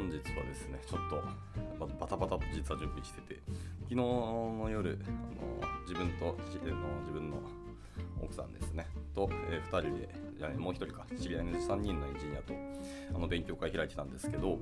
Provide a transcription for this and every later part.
本日はですね、ちょっとバタバタと実は準備してて、昨日の夜、あの自分と自分の奥さんですね、と、え2人で、じゃもう1人か、知り合いの3人のエンジニアとあの勉強会開いてたんですけど、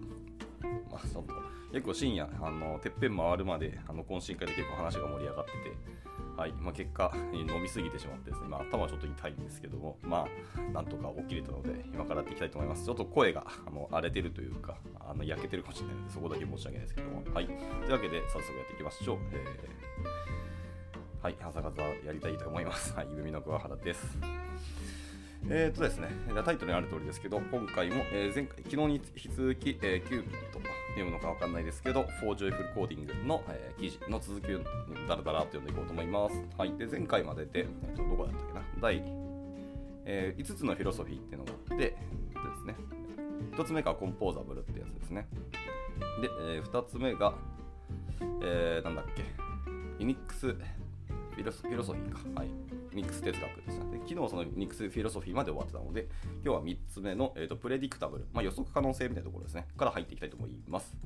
まあ、ちょっと結構深夜、あのてっぺん回るまであの懇親会で結構話が盛り上がってて、はい。まあ、結果、飲みすぎてしまってですね、まあ、頭はちょっと痛いんですけども、まあ、なんとか起きれたので、今からやっていきたいと思います。ちょっと声があの荒れてるというか、あの焼けてるかもしれないので、そこだけ申し訳ないですけども、はい。というわけで、早速やっていきましょう。えー。はい、朝方やりたいと思います。はい、夢見の桑原です。えーとですね、タイトルにある通りですけど、今回も、えー前回、昨日に引き続き、えーキューピットと読むのかわかんないですけど、For Joyful Coding の、えー記事の続きをダラダラと読んでいこうと思います。はい、で前回までで、えーとどこだったっけな、第、え5つのフィロソフィーっていうのがあって、えっとですね、1つ目がコンポーザブルってやつですね。で、え2つ目が、えーなんだっけ、ユニックスィロフィロソフィーか。はい。ミックス哲学ですね。で昨日そのミックスフィロソフィーまで終わってたので、今日は3つ目の、えー、とプレディクタブル、まあ、予測可能性みたいなところですね。から入っていきたいと思います。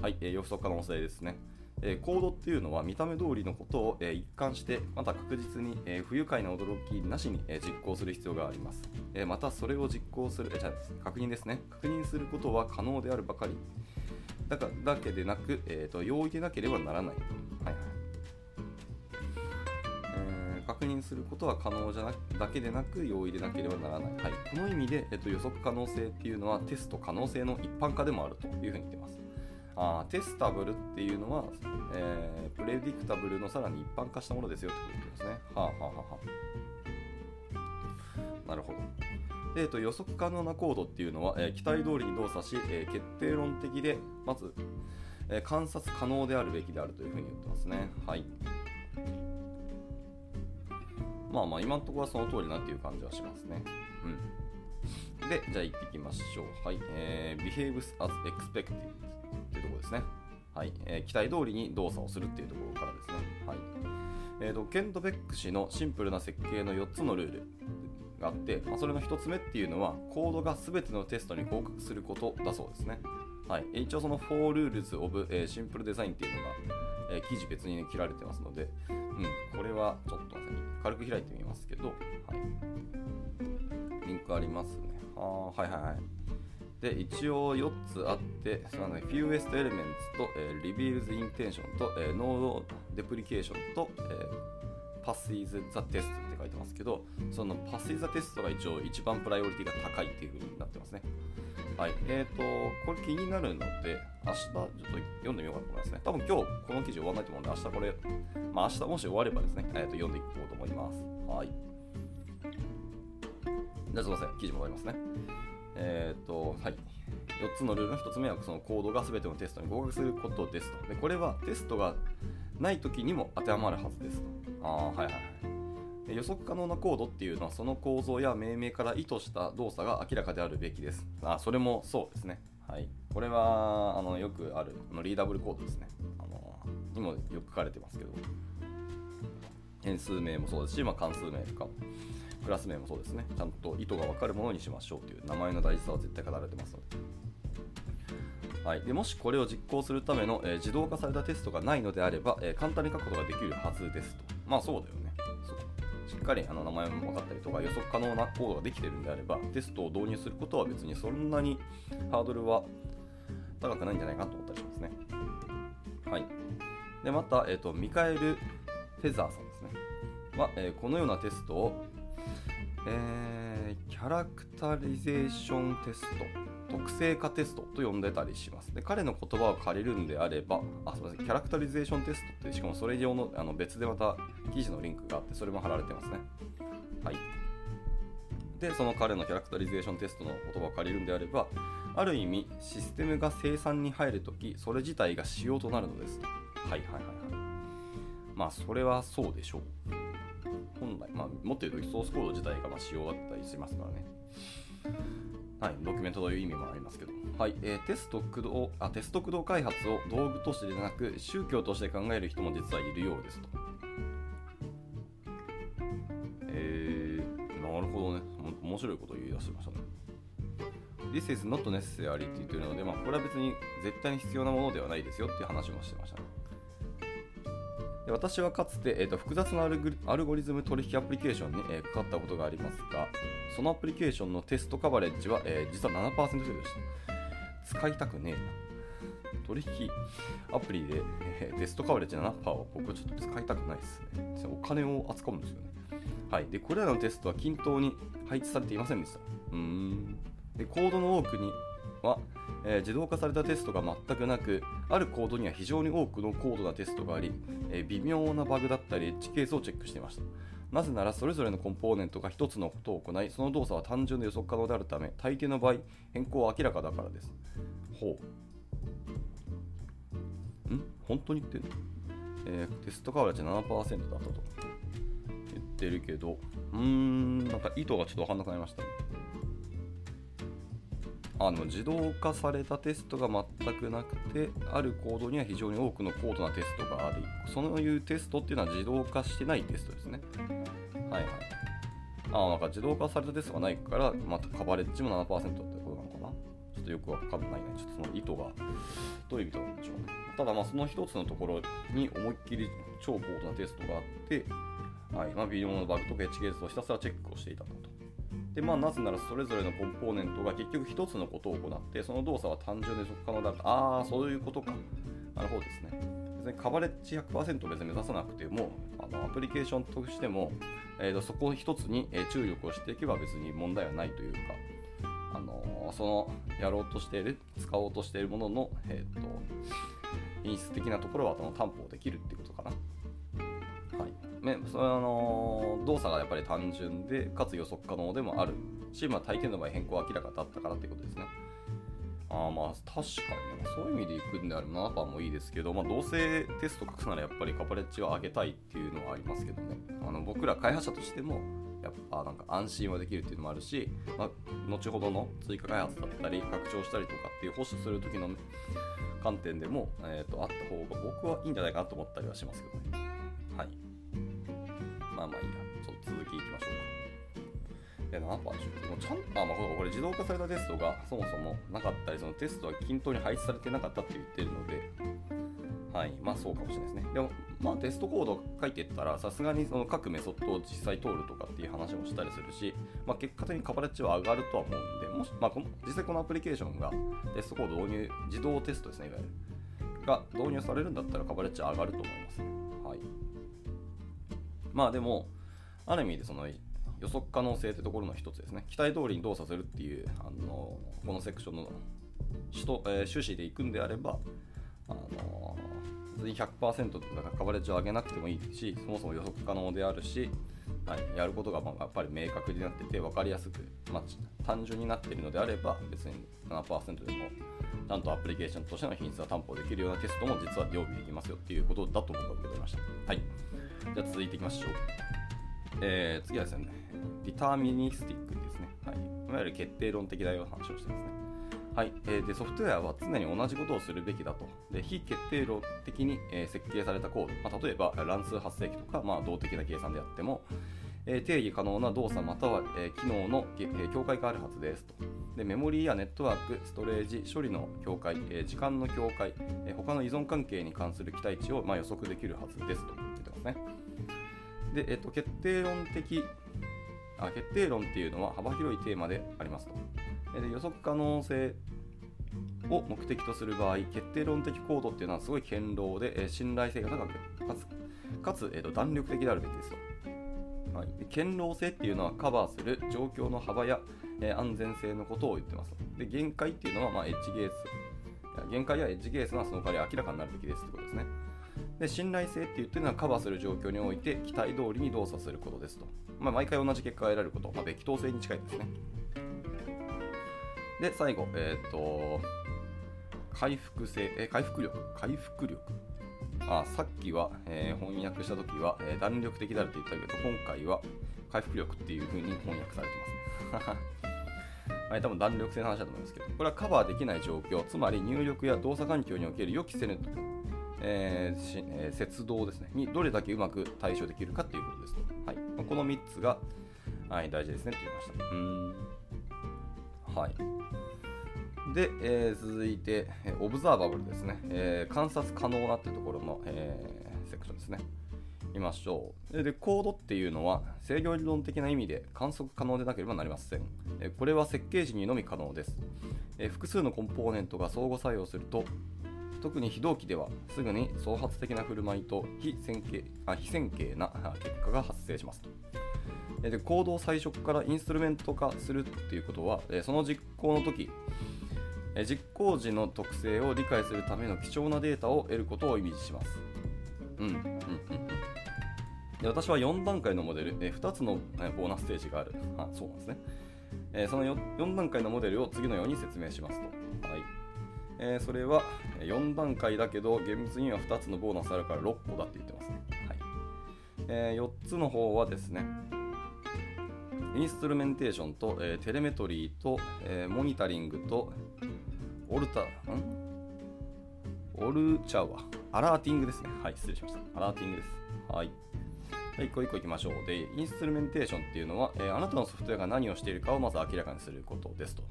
はい、えー予測可能性ですね。えーコードっていうのは見た目通りのことを、えー一貫して、また確実に、えー不愉快な驚きなしに、えー実行する必要があります。えーまたそれを実行する、えーじゃあ確認ですね。確認することは可能であるばかりだかだけでなく、えー、と容易でなければならない。はいはい確認することは可能じゃなだけでなく容易でなければならない、はい、この意味で、えっと予測可能性っていうのはテスト可能性の一般化でもあるというふうに言ってます。あテスタブルっていうのは、えープレディクタブルのさらに一般化したものですよってことですね。はあはあはあ。はあなるほど。えーと予測可能なコードっていうのは、えー期待通りに動作し、えー決定論的でまず、えー観察可能であるべきであるというふうに言ってますね。はい。まあまあ今のところはその通りなっていう感じはしますね。うん。で、じゃあ行っていきましょう。はい。えー、behaves as expected っていうところですね。はい。えー期待通りに動作をするっていうところからですね。はい。えーと、ケント・ベック氏のシンプルな設計の4つのルールがあって、まあ、それの1つ目っていうのは、コードが全てのテストに合格することだそうですね。はい。一応その4 rules of、えー simple design っていうのが、えー記事別に、ね、切られてますので、うん、これはちょっと待って軽く開いてみますけど、はい、リンクありますね。あはいはいはい。で、一応4つあって、そのね、fewest elements と、えー reveals intention と、えー node deprecation と、えー pass is the test って書いてますけど、その pass is the test が一応一番プライオリティが高いっていう風になってますね。はい。えっ、と、これ気になるので、明日ちょっと読んでみようかなと思いますね。多分今日この記事終わらないと思うんで、明日これ、まあ明日もし終わればですね、えー、と読んでいこうと思います。はい。じゃあすみません、記事戻りますね。えっ、と、はい。4つのルールの1つ目は、そのコードが全てのテストに合格することですと。で、これはテストがない時にも当てはまるはずですと。ああ、はいはいはい。予測可能なコードっていうのはその構造や命名から意図した動作が明らかであるべきです。あそれもそうですね。はい。これはあのよくあるあのリーダブルコードですね。あのにもよく書かれてますけど、変数名もそうですし、まあ、関数名とか、クラス名もそうですね。ちゃんと意図が分かるものにしましょうという名前の大事さは絶対語られてますので。はい、でもしこれを実行するための、えー自動化されたテストがないのであれば、えー簡単に書くことができるはずですと。まあそうだよね。しっかりあの名前も分かったりとか予測可能なコードができてるんであれば、テストを導入することは別にそんなにハードルは高くないんじゃないかなと思ったりしますね。はい。で、また、えーと、ミカエル・フェザーさんですね。は、えーこのようなテストを、えーキャラクタリゼーションテスト、特性化テストと呼んでたりします。で彼の言葉を借りるんであれば、あすみません、キャラクタリゼーションテストって、しかもそれ用のあの別でまた記事のリンクがあって、それも貼られてますね。はい。で、その彼のキャラクタリゼーションテストの言葉を借りるんであれば、ある意味、システムが生産に入るとき、それ自体が仕様となるのです。はいはいはいはい。まあ、それはそうでしょう。本来、まあ、もっと言うときソースコード自体がま仕様だったりしますからね。はい、ドキュメントという意味もありますけど、はいえーテスト駆動あテスト駆動開発を道具としてでなく宗教として考える人も実はいるようですと。えー、なるほどね。面白いことを言い出しましたね。This is not necessary って言ってるので、まあ、これは別に絶対に必要なものではないですよっていう話もしてましたね。で私はかつて、えーと、複雑なアルゴリズム取引アプリケーションに、えー、かかったことがありますが、そのアプリケーションのテストカバレッジは、えー、実は7%程度でした。使いたくねえな。取引アプリで、えー、テストカバレッジ7%は僕はちょっと使いたくないですね。お金を扱うんですよね。はい。で、これらのテストは均等に配置されていませんでした。うーん。で、コードの多くには、えー、自動化されたテストが全くなく、あるコードには非常に多くの高度なテストがあり、えー、微妙なバグだったり、エッジケースをチェックしていました。なぜなら、それぞれのコンポーネントが1つのことを行い、その動作は単純で予測可能であるため、大抵の場合、変更は明らかだからです。ほう。ん？本当に言ってんの、えー、テストカバレッジ7%だったと言ってるけど、うーん、なんか意図がちょっとわかんなくなりました、ね。あの自動化されたテストが全くなくてあるコードには非常に多くの高度なテストがありそのいうテストっていうのは自動化してないテストですね。はいはい。あなんか自動化されたテストがないから、またカバレッジも7%ってことなのかなちょっとよくわかんないねちょっとその意図がどういう意味なんでしょうねただまあその一つのところに思いっきり超高度なテストがあってはいまあ、微妙なバグとかエッジケースをひたすらチェックをしていたとでまあ、なぜならそれぞれのコンポーネントが結局一つのことを行ってその動作は単純で予測可能だからああそういうことか。なるほどですね。別にカバレッジ100%別に目指さなくてもあのアプリケーションとしても、えー、とそこ一つに注力をしていけば別に問題はないというかあのそのやろうとしている使おうとしているものの、えーと、品質的なところはその担保できるっていうことかな。ね、その動作がやっぱり単純でかつ予測可能でもあるし、まあ、体験の場合変更は明らかだったからってことですね。あまあ確かに、ね、そういう意味でいくんであれば7番もいいですけど、まあ、どうせテスト書くならやっぱりカバレッジを上げたいっていうのはありますけどねあの僕ら開発者としてもやっぱなんか安心はできるっていうのもあるし、まあ、後ほどの追加開発だったり拡張したりとかっていう保守する時の観点でも、えー、とあった方が僕はいいんじゃないかなと思ったりはしますけどね。はいまあまあいいや。ちょっと続きいきましょうか。で、7%でしょ。でもちゃんと、あ、まあこれ自動化されたテストがそもそもなかったり、そのテストは均等に配置されてなかったって言ってるので、はい、まあそうかもしれないですね。でも、まあテストコード書いていったら、さすがにその各メソッドを実際通るとかっていう話もしたりするし、まあ結果的にカバレッジは上がるとは思うんで、もし、まあこの、実際このアプリケーションがテストコード導入、自動テストですね、いわゆる。が導入されるんだったらカバレッジ上がると思いますね。はい。まあでも、ある意味でその予測可能性ってところの一つですね。期待通りに動作するっていう、あのこのセクションの主と、えー、趣旨でいくんであれば、あの別に100%とかカバレッジを上げなくてもいいし、そもそも予測可能であるし、はい、やることがまあやっぱり明確になってて分かりやすく、まあ、単純になっているのであれば別に7%でもちゃんとアプリケーションとしての品質が担保できるようなテストも実は常備できますよっていうことだと僕は受け取りました。はい。じゃあ続いていきましょう。えー、次はですね、ディターミニスティックですね。はい。いわゆる決定論的だよ話をしてますね。はい、えー、でソフトウェアは常に同じことをするべきだと。で非決定論的に、え、設計されたコード、まあ、例えば乱数発生器とか、まあ、動的な計算であっても、え、定義可能な動作または、え、機能の、境界があるはずですと。でメモリーやネットワーク、ストレージ、処理の境界、え、時間の境界、え、他の依存関係に関する期待値を、ま、予測できるはずですと言ってますね。で、えっと、決定論的あ、決定論っていうのは幅広いテーマでありますと。で予測可能性を目的とする場合、決定論的コードっていうのはすごい堅牢で、え信頼性が高く、かつ、かつえーと、弾力的であるべきですと。はい、堅牢性っていうのはカバーする状況の幅や、えー、安全性のことを言ってます。で、限界っていうのは、まあ、エッジゲース。限界やエッジゲースはその代わり明らかになるべきですってことですね。で信頼性って言ってるのはカバーする状況において期待通りに動作することですと。まあ、毎回同じ結果が得られること、まあ、べき当性に近いですね。で、最後、えっ、と、回復性、え回復力、回復力。あさっきは、えー、翻訳したときは、えー、弾力的であると言ったけど、今回は回復力っていう風に翻訳されてますね。はい、多分弾力性の話だと思いますけど、これはカバーできない状況、つまり入力や動作環境における予期せぬえーえー、節動ですね、にどれだけうまく対処できるかということです。はい、この3つが、はい、大事ですねって言いました。うんはいで、えー続いて、オブザーバブルですね、えー観察可能なっていうところの、えーセクションですね。見ましょう。で、コードっていうのは制御理論的な意味で観測可能でなければなりません。これは設計時にのみ可能です。え複数のコンポーネントが相互作用すると、特に非同期ではすぐに創発的な振る舞いと非線形あ非線形な結果が発生しますと。でコードを最初からインストゥルメント化するっていうことは、その実行の時実行時の特性を理解するための貴重なデータを得ることを意味します。うんうんうんで私は4段階のモデル、え2つのえボーナスステージがある。あそうなんですね。えその 4, 4段階のモデルを次のように説明しますと。はいえーそれは4段階だけど、厳密には2つのボーナスあるから6個だって言ってますね。はいえー4つの方はですね、instrumentation と、えー telemetry と、えー monitoring と、オルタ、ん？オルチャウア、ラーティングですね。はい、失礼しました。 alerting です。はい。一個一個いきましょう。で、 instrumentation っていうのは、えーあなたのソフトウェアが何をしているかをまず明らかにすることですと。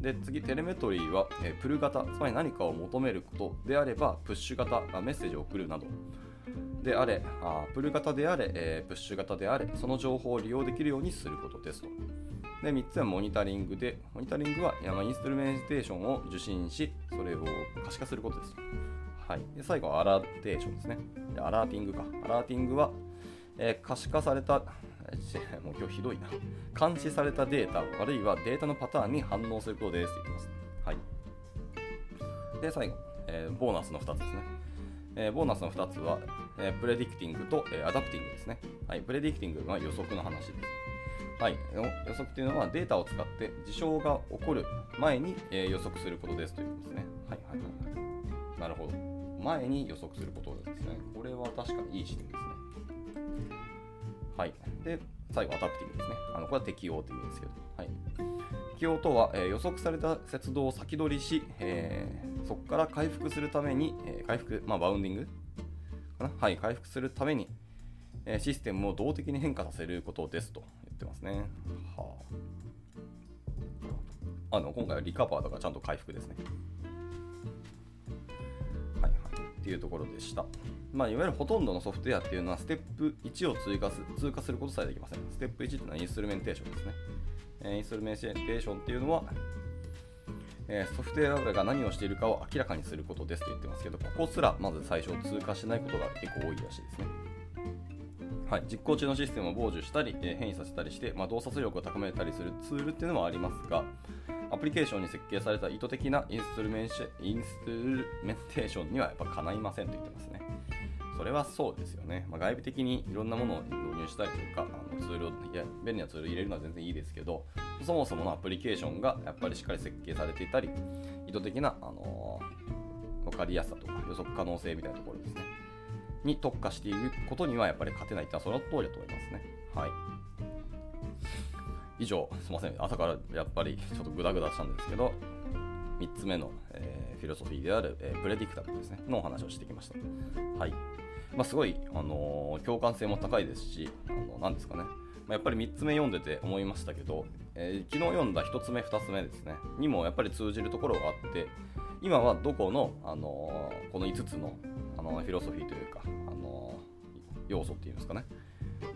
で、次、 telemetry は、えープル型、つまり何かを求めることであれば、プッシュ型、メッセージを送るなど、であれ、あプル型であれ、えープッシュ型であれ、その情報を利用できるようにすることですと。で、3つはモニタリングで、モニタリングはまあインストルメンテーションを受信し、それを可視化することです。はい、で最後はアラーテーションですね。でアラーティングか。アラーティングは、えー可視化された、もう今日ひどいな。監視されたデータ、あるいはデータのパターンに反応することですって言ってます。はい。で、最後、えーボーナスの2つですね。えーボーナスの2つは、えープレディクティングと、えーアダプティングですね。はい、プレディクティングは予測の話です。はい、予測というのはデータを使って事象が起こる前に、えー予測することですということですね。はいはいはい。なるほど。前に予測することですね。これは確かにいい視点ですね。はい。で、最後、アダプティングですね。あのこれは適応という意味ですけど。はい。適応とは、えー予測された摂動を先取りし、えーそこから回復するために、え回復、まあ、 bounding かな？はい、回復するために、えシステムを動的に変化させることですと言ってますね。はあ。あの今回はリカバーとかちゃんと回復ですね。はいはい。っていうところでした。まあ、いわゆるほとんどのソフトウェアっていうのはステップ1を追加す通過することさえできません。ステップ1っていうのは instrumentation ですね。えインストゥルメンテーションっていうのは、えソフトウェアが何をしているかを明らかにすることですと言ってますけど、ここすらまず最初通過しないことが結構多いらしいですね。はい、実行中のシステムを傍受したり、え変異させたりして、まあ、動作力を高めたりするツールっていうのもありますが、アプリケーションに設計された意図的なインストゥルメンテーションにはやっぱかないませんと言ってます。それはそうですよね。まあ、外部的にいろんなものを導入したりとか、あのツールをいや便利なツールを入れるのは全然いいですけど、そもそものアプリケーションがやっぱりしっかり設計されていたり、意図的な、あのー分かりやすさとか予測可能性みたいなところですね。に特化していることにはやっぱり勝てないってのはその通りだと思いますね。はい。以上、すみません。朝からやっぱりちょっとグダグダしたんですけど、3つ目の、えーフィロソフィーである、えープレディクタブルですね、のお話をしてきました。はい。まあ、すごい、あのー共感性も高いですし、あのなんですかね。まあ、やっぱり3つ目読んでて思いましたけど、えー昨日読んだ1つ目、2つ目ですね、にもやっぱり通じるところがあって、今はどこの、あのーこの5つのあのフィロソフィーというか、あの要素っていうんですかね、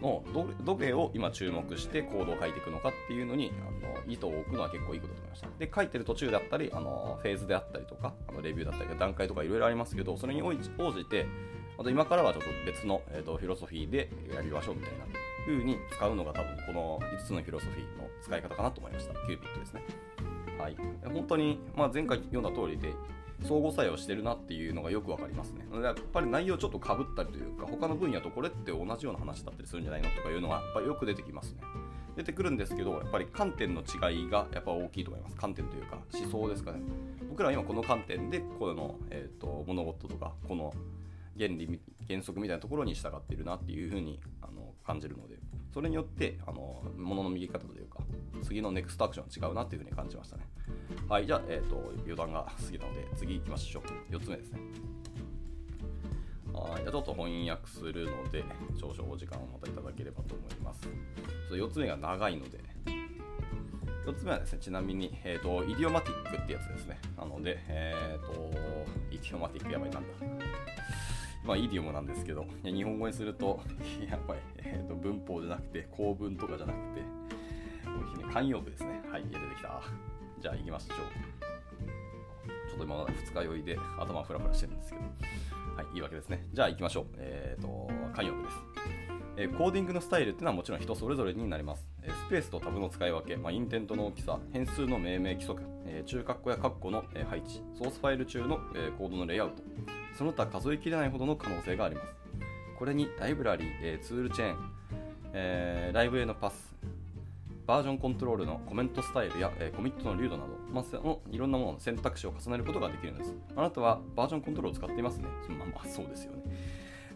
のどれを今注目してコードを書いていくのかっていうのにあの意図を置くのは結構いいことだと思いました。で、書いてる途中であったり、あのフェーズであったりとか、あのレビューだったり、段階とかいろいろありますけど、それに応じて、あと今からはちょっと別の、えー、とフィロソフィーでやりましょうみたいな風に使うのが多分この5つのフィロソフィーの使い方かなと思いました。キューピットですね。はい、本当に、まあ、前回読んだ通りで相互作用してるなっていうのがよくわかりますね。やっぱり内容ちょっとかぶったりというか、他の分野とこれって同じような話だったりするんじゃないのとかいうのはやっぱりよく出てきますね。出てくるんですけど、やっぱり観点の違いがやっぱ大きいと思います。観点というか思想ですかね。僕らは今この観点でこの、えー、と物事とかこの原理原則みたいなところに従っているなっていうふうにあの感じるのでそれによってあの物の右方というか次のネクストアクションは違うなっていうふうに感じましたねはいじゃあ、えー、と余談が過ぎたので次行きましょう4つ目ですねはいじゃあちょっと翻訳するので少々お時間をまたいただければと思いますち4つ目が長いので4つ目はですね、ちなみに、えーと、イディオマティックってやつですね。なので、えーと、イディオマティックやばいなんだ。まあ、イディオムなんですけど、日本語にすると、やばい、えーと、文法じゃなくて、構文とかじゃなくて、もう慣用句ですね。はい、出てきた。じゃあ行きましょう。ちょっと今まだ二日酔いで頭フラフラしてるんですけど。はい、いいわけですね。じゃあ行きましょう。えっ、ー、と、慣用句です。えー、コーディングのスタイルっていうのはもちろん人それぞれになります。えー、スペースとタブの使い分け、まあ、インテントの大きさ、変数の命名規則、えー、中括弧や括弧の、え配置、ソースファイル中の、えコードのレイアウト、その他数えきれないほどの可能性があります。これにライブラリー、えツールチェーン、えライブへのパス、バージョンコントロールのコメントスタイルや、えコミットの流度など、まあ、のいろんなものの選択肢を重ねることができるんです。あなたはバージョンコントロールを使っていますね。まあまあそうですよね。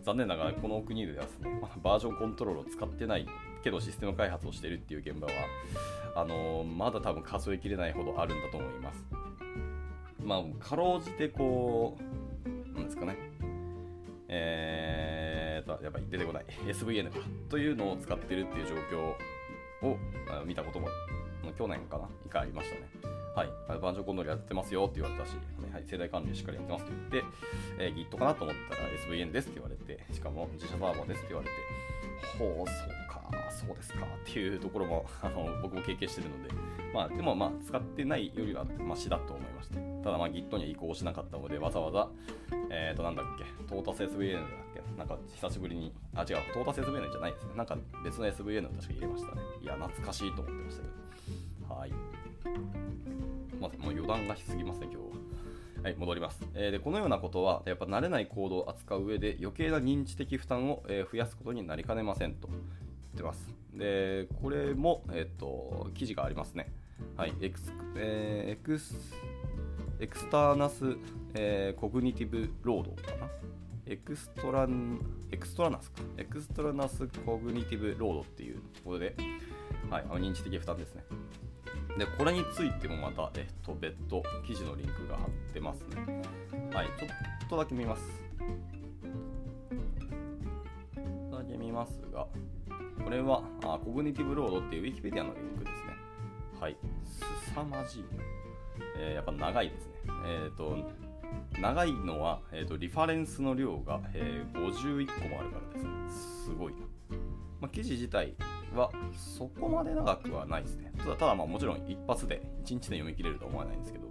残念ながらこの国ではですね、まあ、バージョンコントロールを使ってないけどシステム開発をしているっていう現場はあのー、まだ多分数えきれないほどあるんだと思います。まあ、かろうじてこう、なんですかね、えーと、やっぱり出てこない。SVN か。というのを使ってるっていう状況を見たことも去年かな、一回ありましたね。はい、バージョンコントロールやってますよって言われたし、はい、世代管理しっかりやってますって言って、えー、Git かなと思ったら SVN ですって言われて、しかも自社サーバーですって言われて、ほう、そう。か、そうですかっていうところも あの僕も経験してるので、まあ、でもまあ、使ってないよりはマシだと思いまして、ただまあ Git には移行しなかったので、わざわざ、えっ、ー、と、なんだっけ、トータス SVN だっけ、なんか久しぶりに、あ、違う、トータス SVN じゃないですね。なんか別の SVN を確か入れましたね。いや、懐かしいと思ってましたけど。はい。まあ、もう余談がしすぎますね、今日は。はい、戻ります、えー、で。このようなことは、やっぱ慣れないコードを扱う上で余計な認知的負担を、えー、増やすことになりかねませんと言ってます。で、これも、えっ、と、記事がありますね。はい、 ex、えー、 ex、extraneous、えー、 cognitive load かな？ extran、extraneous か。 extraneous cognitive load っていうところで、はい、あの認知的負担ですね。で、これについてもまた、えっと、別途記事のリンクが貼ってますね。はい、ちょっとだけ見ます。だけ見ますが、これは、あコグニティブロードっていう Wikipedia のリンクですね。はい、すさまじい。えー、やっぱ長いですね。えっ、ー、と、長いのは、えーと、リファレンスの量が、えー、51個もあるからですね。すごいな。まあ、記事自体はそこまで長くはないですね。ただ、ただまあもちろん一発で1日で読み切れるとは思わないんですけど。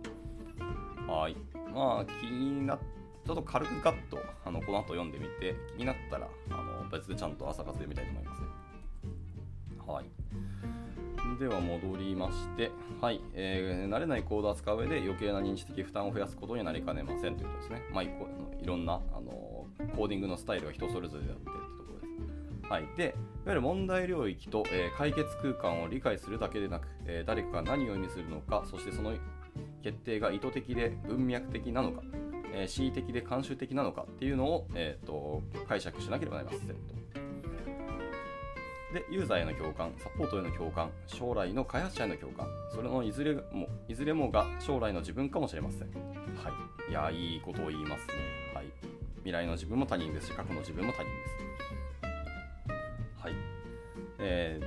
はい。まあ気になっちょっと軽くガッとあのこの後読んでみて気になったらあの別でちゃんと朝活で見たいと思いますね。はい。では戻りまして、はいえー、慣れないコードを扱う上で余計な認知的負担を増やすことになりかねませんということですね。まあ、いろんなあのコーディングのスタイルが人それぞれであってというところですはい、でいわゆる問題領域と、えー、解決空間を理解するだけでなく、えー、誰かが何を意味するのかそしてその決定が意図的で文脈的なのか、え、恣意的で慣習的なのかっていうのを、えーと、解釈しなければなりませんと。で、ユーザーへの共感、サポートへの共感、将来の開発者への共感、それのいずれもいずれもが将来の自分かもしれません。はい。いや、いいことを言いますね。はい。未来の自分も他人ですし、過去の自分も他人です。え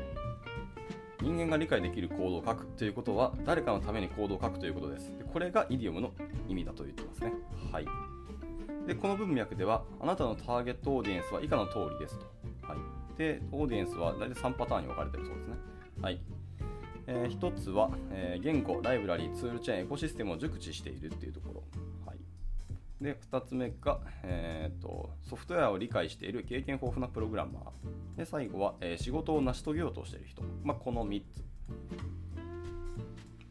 ー、人間が理解できるコードを書くということは誰かのためにコードを書くということです。これがイディオムの意味だと言ってますね。はい。で、この文脈では、あなたのターゲットオーディエンスは以下の通りですと。で、オーディエンスは大体3パターンに分かれてるそうですね。はい。えー、1つは、えー、言語、ライブラリー、ツールチェーン、エコシステムを熟知しているっていうところ。はいで、2つ目が、えーと、ソフトウェアを理解している経験豊富なプログラマー。で、最後は、えー、仕事を成し遂げようとしている人。まあ、この3つ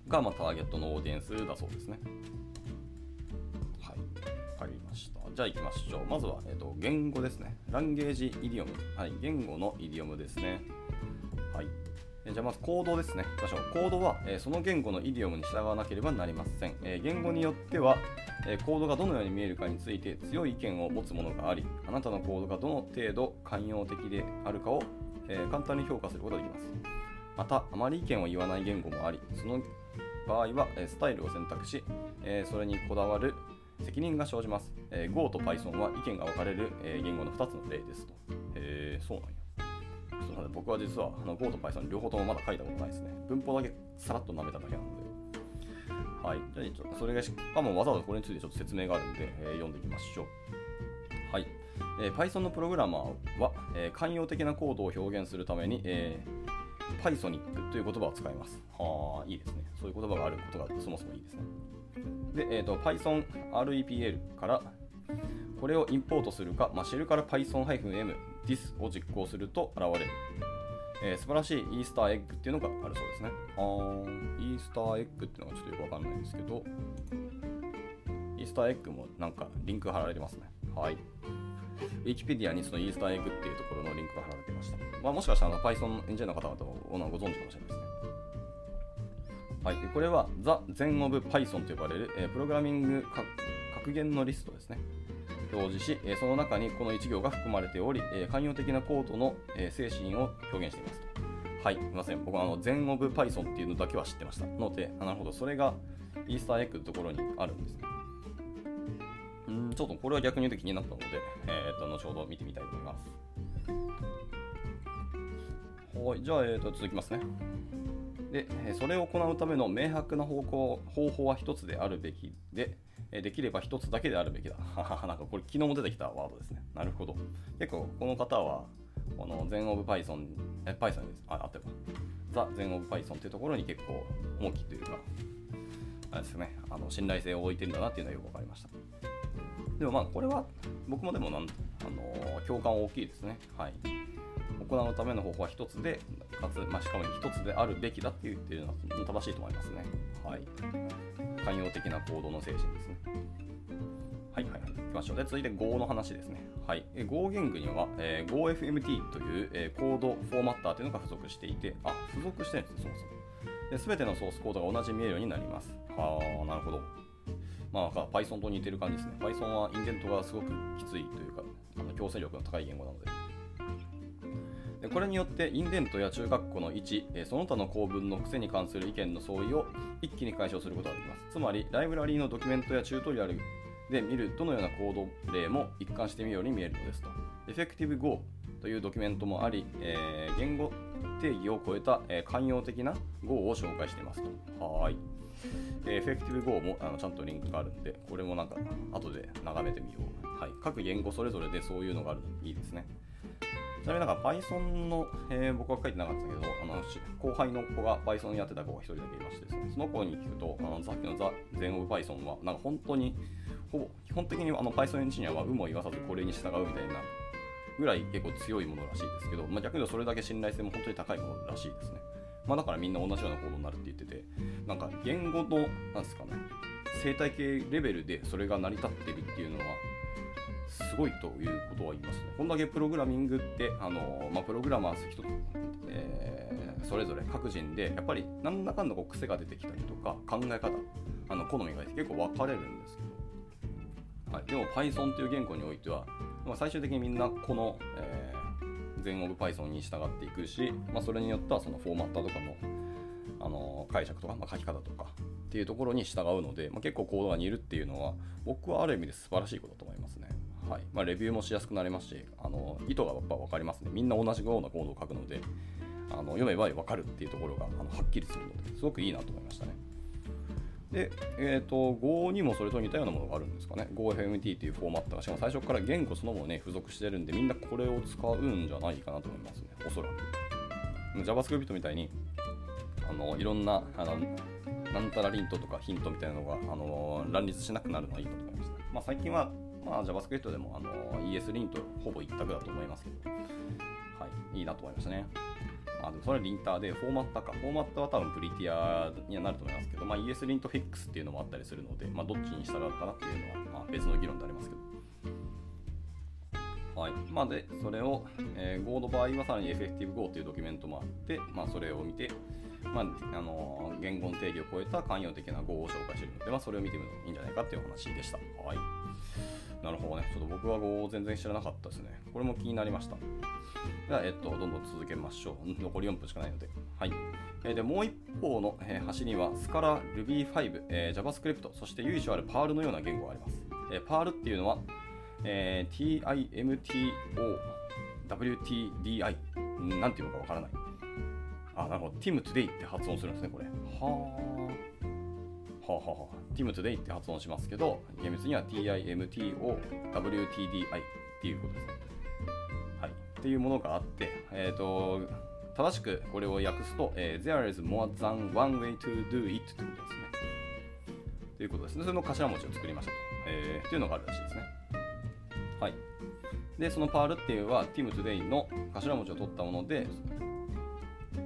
が、まあ、ターゲットのオーディエンスだそうですね。じゃあ行きましょう。まずは、えーと、言語ですね。ランゲージイディオム。はい。言語のイディオムですね。はい。じゃあまずコードですね。行きましょう。コードは、えー、その言語のイディオムに従わなければなりません。えー、言語によっては、えー、コードがどのように見えるかについて強い意見を持つものがあり、あなたのコードがどの程度寛容的であるかを、え簡単に評価することができます。また、あまり意見を言わない言語もあり、その場合は、えスタイルを選択し、えそれにこだわる責任が生じます。え Go と Python は意見が分かれる、え言語の2つの例ですと。へえ、そうなんや。すみません、僕は実はあの Go と Python 両方ともまだ書いたことないですね。文法だけさらっと舐めただけなので。はい。じゃあ、ちょっとそれがしかもわざわざこれについてちょっと説明があるんで、えー読んでいきましょう。はい。えー Python のプログラマーは、えー寛容的なコードを表現するために、えー Pythonic という言葉を使います。はあ、いいですね。そういう言葉があることがそもそもいいですね。で、えー、と Python REPL からこれをインポートするか、まあ、シェルから Python-m this を実行すると現れる、えー素晴らしいイースターエッグっていうのがあるそうですね。あーイースターエッグっていうのがちょっとよくわかんないんですけど、イースターエッグもなんかリンク貼られてますね。はい。Wikipedia にそのイースターエッグっていうところのリンクが貼られていました。まあ、もしかしたら Python エンジニアの方々はご存知かもしれないですね。はい、これは The Zen of Python と呼ばれる、えープログラミングか格言のリストですね。表示し、えーその中にこの1行が含まれており、えー寛容的なコードの、えー精神を表現していますと。はい、すみません。僕はあの Zen of Python っていうのだけは知ってました。ので、なるほど、それがイースターエッグのところにあるんですね。うん、ちょっとこれは逆に言うと気になったので、えー、と後ほど見てみたいと思います。はい、じゃあ、えー、と続きますね。で、それを行うための明白な方向方法は一つであるべきで、できれば一つだけであるべきだ。なんかこれ昨日も出てきたワードですね。なるほど。結構この方は、この Zen of Python、え Python です。あ、あってば。ザ・ Zen of Python っていうところに結構重きというか、あれですね、あの信頼性を置いてるんだなっていうのはよくわかりました。でもまあこれは僕もでもなん、あの共感大きいですね。はい。行うための方法は一つで、かつ、まあ、しかも一つであるべきだって言ってるのは正しいと思いますね。はい。寛容的な行動の精神ですね。はいはいい。行きましょう。で、続いて Go の話ですね。はい、Go 言語には、えー GoFMT という、えーコードフォーマッターというのが付属していて、あ、付属してるんですね、そもそも。で、全てのソースコードが同じ見えるようになります。はあ、なるほど。まあ、なんか Python と似てる感じですね。Python はインデントがすごくきついというか、あの強制力の高い言語なので。でこれによってインデントや中括弧の位置、えその他の構文の癖に関する意見の相違を一気に解消することができます。つまり、ライブラリーのドキュメントやチュートリアルで見るどのようなコード例も一貫して見るように見えるのですと。Effective Go というドキュメントもあり、えー言語定義を超えた、えー寛容的な Go を紹介していますと。はい。えー Effective Go もあのちゃんとリンクがあるんで、これもなんか後で眺めてみよう。はい。各言語それぞれでそういうのがあるのいいですね。ちなみになんか Python の、えー僕は書いてなかったけど、あの後輩の子が Python やってた子が一人だけいましてですね、その子に聞くと、あのさっきの The Zen of Python は、なんか本当に、ほぼ、基本的にあの Python エンジニアは有無を言わさずこれに従うみたいなぐらい結構強いものらしいですけど、まあ、逆に言うとそれだけ信頼性も本当に高いものらしいですね。まあ、だからみんな同じような行動になるって言ってて、なんか言語の、なんですかね、生態系レベルでそれが成り立ってるっていうのは、すごいということは言いますね。こんだけプログラミングって、あのまあ、プログラマー人、えーそれぞれ各人で、やっぱり何らかのこう癖が出てきたりとか、考え方、あの好みが結構分かれるんですけど、はい、でも Python という言語においては、まあ、最終的にみんなこの、えー、全 of Python に従っていくし、まあ、それによってはそのフォーマッターとかのあの解釈とか、まあ、書き方とかっていうところに従うので、まあ、結構コードが似るっていうのは僕はある意味で素晴らしいことだと思いますね。はいまあ、レビューもしやすくなりますしあの意図がやっぱ分かりますね。みんな同じようなコードを書くのであの読めば分かるっていうところがあのはっきりするのですごくいいなと思いましたね。で、えっ、と、Go にもそれと似たようなものがあるんですかね。GoFMT っていうフォーマットが、しかも最初から言語そのものね、付属してるんで、みんなこれを使うんじゃないかなと思いますね。おそらく。JavaScript みたいに、あの、いろんな、あの、なんたらリントとかヒントみたいなのが、あの、乱立しなくなるのはいいかと思います。まあ、最近は、まあ、JavaScript でも、あの、ES リントほぼ一択だと思いますけど、はい、いいなと思いましたね。あでもそれはリンターで、フォーマッタか。フォーマッタは多分プリティアにはなると思いますけど、まあ、ES リントフィックスっていうのもあったりするので、まあ、どっちに従うかなっていうのは、まあ、別の議論でありますけど。はい。まあ、で、それを、えー Go の場合はさらに Effective Go というドキュメントもあって、まあ、それを見て、まあ、あの言語の定義を超えた寛容的な Go を紹介しているので、まあ、それを見てみるのがいいんじゃないかっていうお話でした。はい。なるほどね。ちょっと僕は Go を全然知らなかったですね。これも気になりました。では、えっと、どんどん続けましょう。残り4分しかないので。はい。えーで、もう一方の、えー端には、Scala、Ruby5、えー JavaScript、そして由緒ある Perl のような言語があります。えー Perl っていうのは、えー TIMTO WTDI なんていうのかわからない。あ、なるほど。team today って発音するんですね、これ。はあ。はあはあは team today って発音しますけど、厳密には timtowtdi っていうことですね。はい。っていうものがあって、えっ、ー、と、正しくこれを訳すと、えー、There is more than one way to do it ということですね。ということですね。その頭文字を作りましたと。えー、っていうのがあるらしいですね。はい。で、そのパールっていうのは Team Today の頭文字を取ったもので、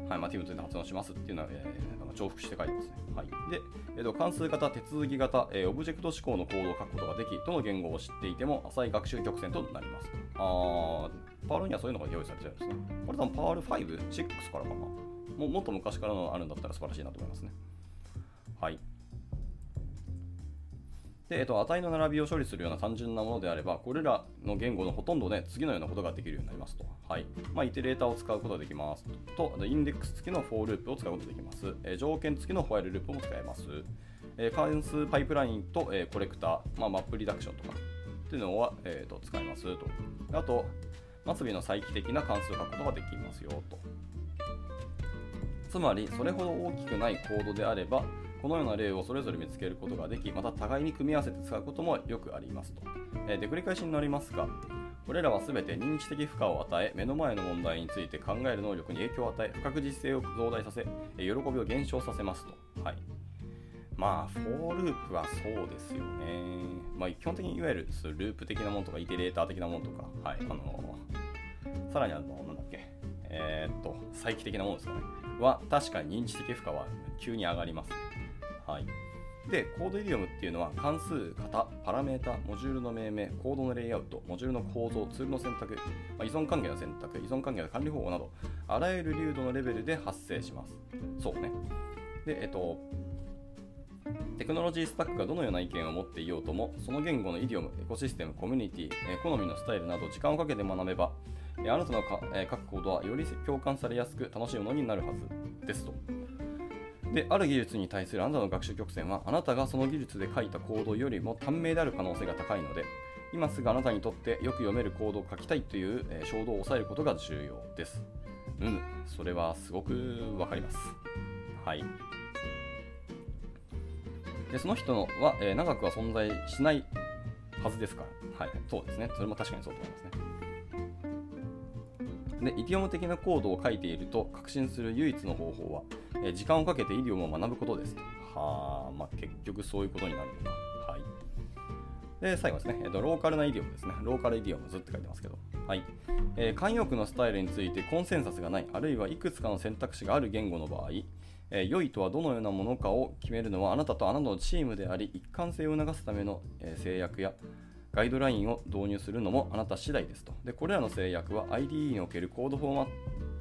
はいまあ、Team Today で発音しますっていうのは、えー、重複して書いてますね。はい。で、えーと、関数型、手続き型、えー、オブジェクト指向のコードを書くことができ、どの言語を知っていても浅い学習曲線となります。あー、 Perl にはそういうのが用意されてるんですね。これ多分 Perl 5、6からかな。ももっと昔からのあるんだったら素晴らしいなと思いますね。はい。で、えっと、値の並びを処理するような単純なものであれば、これらの言語のほとんどで次のようなことができるようになりますと。はい。まあ、イテレーターを使うことができますと、インデックス付きの for loop を使うことができます。え、条件付きの while loop も使えます。え、関数パイプラインと、え、コレクター、まあ、 map reduction とかっていうのは、えーと、使えますと。あと、末尾の再帰的な関数を書くことができますよと。つまり、それほど大きくないコードであれば、このような例をそれぞれ見つけることができ、また互いに組み合わせて使うこともよくありますと。えー、で繰り返しになりますが、これらは全て認知的負荷を与え、目の前の問題について考える能力に影響を与え、不確実性を増大させ、喜びを減少させますと。はい。まあ、 for loop はそうですよね。まあ、基本的にいわゆるループ的なものとか、イテレーター的なものとか、はい。あのー、さらにあの、なんだっけ、えー、っと、再帰的なものですかね。は、確かに認知的負荷は急に上がります。はい。で、 code idiom っていうのは関数、型、パラメータ、モジュールの命名、コードのレイアウト、モジュールの構造、ツールの選択、まあ、依存関係の選択、依存関係の管理方法など、あらゆる流度のレベルで発生します。そうね。で、えっと、テクノロジースタックがどのような意見を持っていようとも、その言語のイディオム、エコシステム、コミュニティ、え好みのスタイルなど時間をかけて学べば、あなたの、え書くコードはより共感されやすく楽しいものになるはずですと。で、ある技術に対するあなたの学習曲線は、あなたがその技術で書いたコードよりも短命である可能性が高いので、今すぐあなたにとってよく読めるコードを書きたいという、えー、衝動を抑えることが重要です。うん、それはすごくわかります。はい。で、その人のは、えー、長くは存在しないはずですから。はい、そうですね。それも確かにそうと思いますね。で、イディオム的なコードを書いていると確信する唯一の方法は、えー、時間をかけてイディオムを学ぶことですと。はあ、まあ、結局そういうことになるのか。はい。で、最後ですね、えーと、ローカルなイディオムですね。ローカルイディオムずって書いてますけど。はい。えー、慣用句のスタイルについてコンセンサスがない、あるいはいくつかの選択肢がある言語の場合、えー、良いとはどのようなものかを決めるのはあなたとあなたのチームであり、一貫性を促すための、えー、制約やガイドラインを導入するのもあなた次第ですと。で、これらの制約は IDE におけるコードフォーマッ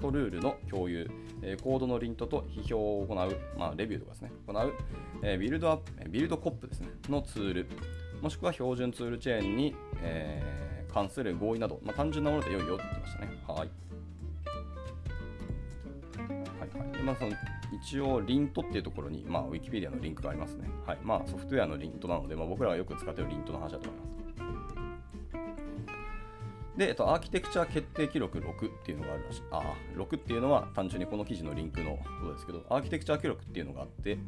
トルールの共有、え、コードのリントと批評を行う、まあ、レビューとかですね、行う、え、ビルドアップ、ビルドコップですね、のツール、もしくは標準ツールチェーンに、えー、関する合意など、まあ、単純なもので良いよって言ってましたね。はい。はいはい。でまあ、その一応、リントっていうところに、まあ、ウィキペディアのリンクがありますね。はい。まあ、ソフトウェアのリントなので、まあ、僕らがよく使っているリントの話だと思います。で、えっと、アーキテクチャ決定記録6っていうのがあるらしい。ああ、6っていうのは単純にこの記事のリンクのことですけど、アーキテクチャ記録っていうのがあって、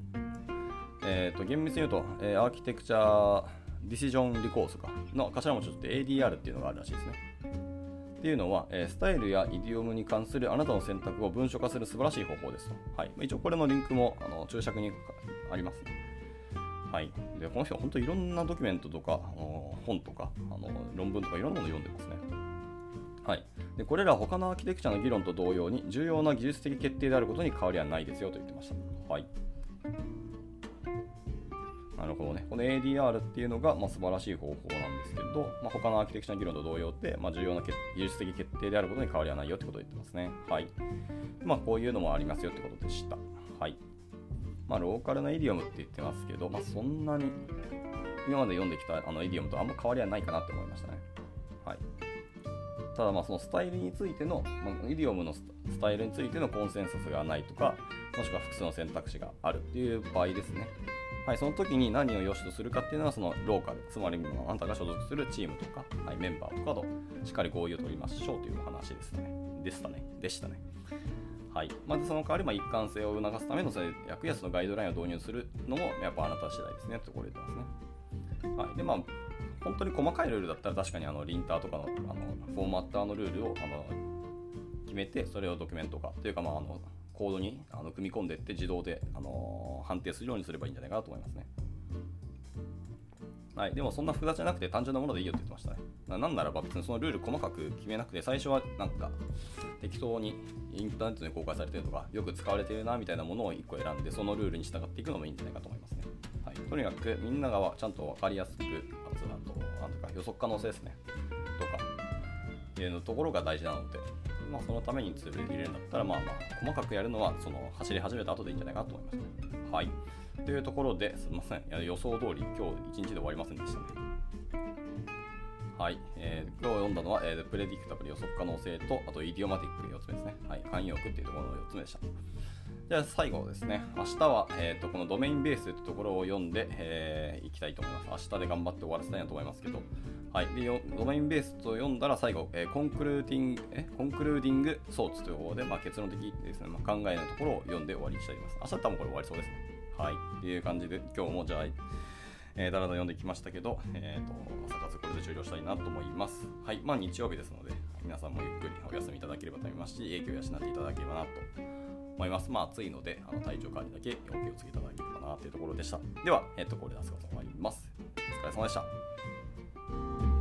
えっ、ー、と、厳密に言うと、えー、アーキテクチャディシジョンリコースかの頭文字とって ADR っていうのがあるらしいですね。っていうのは、えー、スタイルやイディオムに関するあなたの選択を文書化する素晴らしい方法ですと。はい。一応これのリンクもあの注釈にありますね。はい。で、この人は本当にいろんなドキュメントとか、あの本とか、あの論文とかいろんなものを読んでますね。はい、でこれら他のアーキテクチャの議論と同様に重要な技術的決定であることに変わりはないですよと言ってました。はい、なるほどね。この ADR っていうのが、まあ、素晴らしい方法なんですけど、まあ、他のアーキテクチャの議論と同様で、まあ、重要な技術的決定であることに変わりはないよってことを言ってますね。はい。まあ、こういうのもありますよってことでした。はい。まあ、ローカルなイディオムって言ってますけど、まあ、そんなに今まで読んできたあのイディオムとあんま変わりはないかなって思いましたね。はい。ただまあそのスタイルについての、まあ、イディオムのスタイルについてのコンセンサスがないとか、もしくは複数の選択肢があるっていう場合ですね。はい、その時に何を良しとするかっていうのはそのローカル、つまりあなたが所属するチームとか、はい、メンバーとかとしっかり合意を取りましょうというお話ですね。でしたね。でしたね。はい。まずその代わり、まあ、一貫性を促すための役やそのガイドラインを導入するのも、やっぱあなた次第ですねって。ところで言ってますね。はい。で、まあ、本当に細かいルールだったら確かにあのリンターとかのあのフォーマッターのルールをあの決めて、それをドキュメント化というか、まあ、あのコードにあの組み込んでいって自動で、あの判定するようにすればいいんじゃないかなと思いますね。はい、でもそんな複雑じゃなくて単純なものでいいよって言ってましたね。なんならば別にそのルール細かく決めなくて、最初はなんか適当にインターネットで公開されてるとか、よく使われてるなみたいなものを1個選んで、そのルールに従っていくのもいいんじゃないかと思いますね。はい、とにかくみんながちゃんと分かりやすく、あと、なんとか予測可能性ですね。とか、いうところが大事なので、まあ、そのためにツール入れるんだったら、まあまあ、細かくやるのは、その走り始めた後でいいんじゃないかなと思いました。はい。というところで、すみません。予想通り、今日一日で終わりませんでしたね。はい。えー、今日読んだのは、えー、プレディクタブル予測可能性と、あとイディオマティック4つ目ですね。はい。慣用句っていうところの4つ目でした。じゃあ最後ですね、明日は、えーと、このドメインベースというところを読んでい、えー、きたいと思います。明日で頑張って終わらせたいなと思いますけど、はい、で domain-based と読んだら最後、えー、 concluding、え concluding thoughts という方で、まあ、結論的ですね、まあ、考えのところを読んで終わりにしたいと思います。明日多分これ終わりそうですね。はい、っていう感じで、今日もじゃあ、えー、だらだら読んできましたけど、えーと、朝活これで終了したいなと思います。はい、まあ日曜日ですので、皆さんもゆっくりお休みいただければと思いますし、英気を養っていただければなと思います。まあ、暑いので、あの体調管理だけお気をつけいただければなというところでした。では、えっと、これで明日が終わります。お疲れ様でした。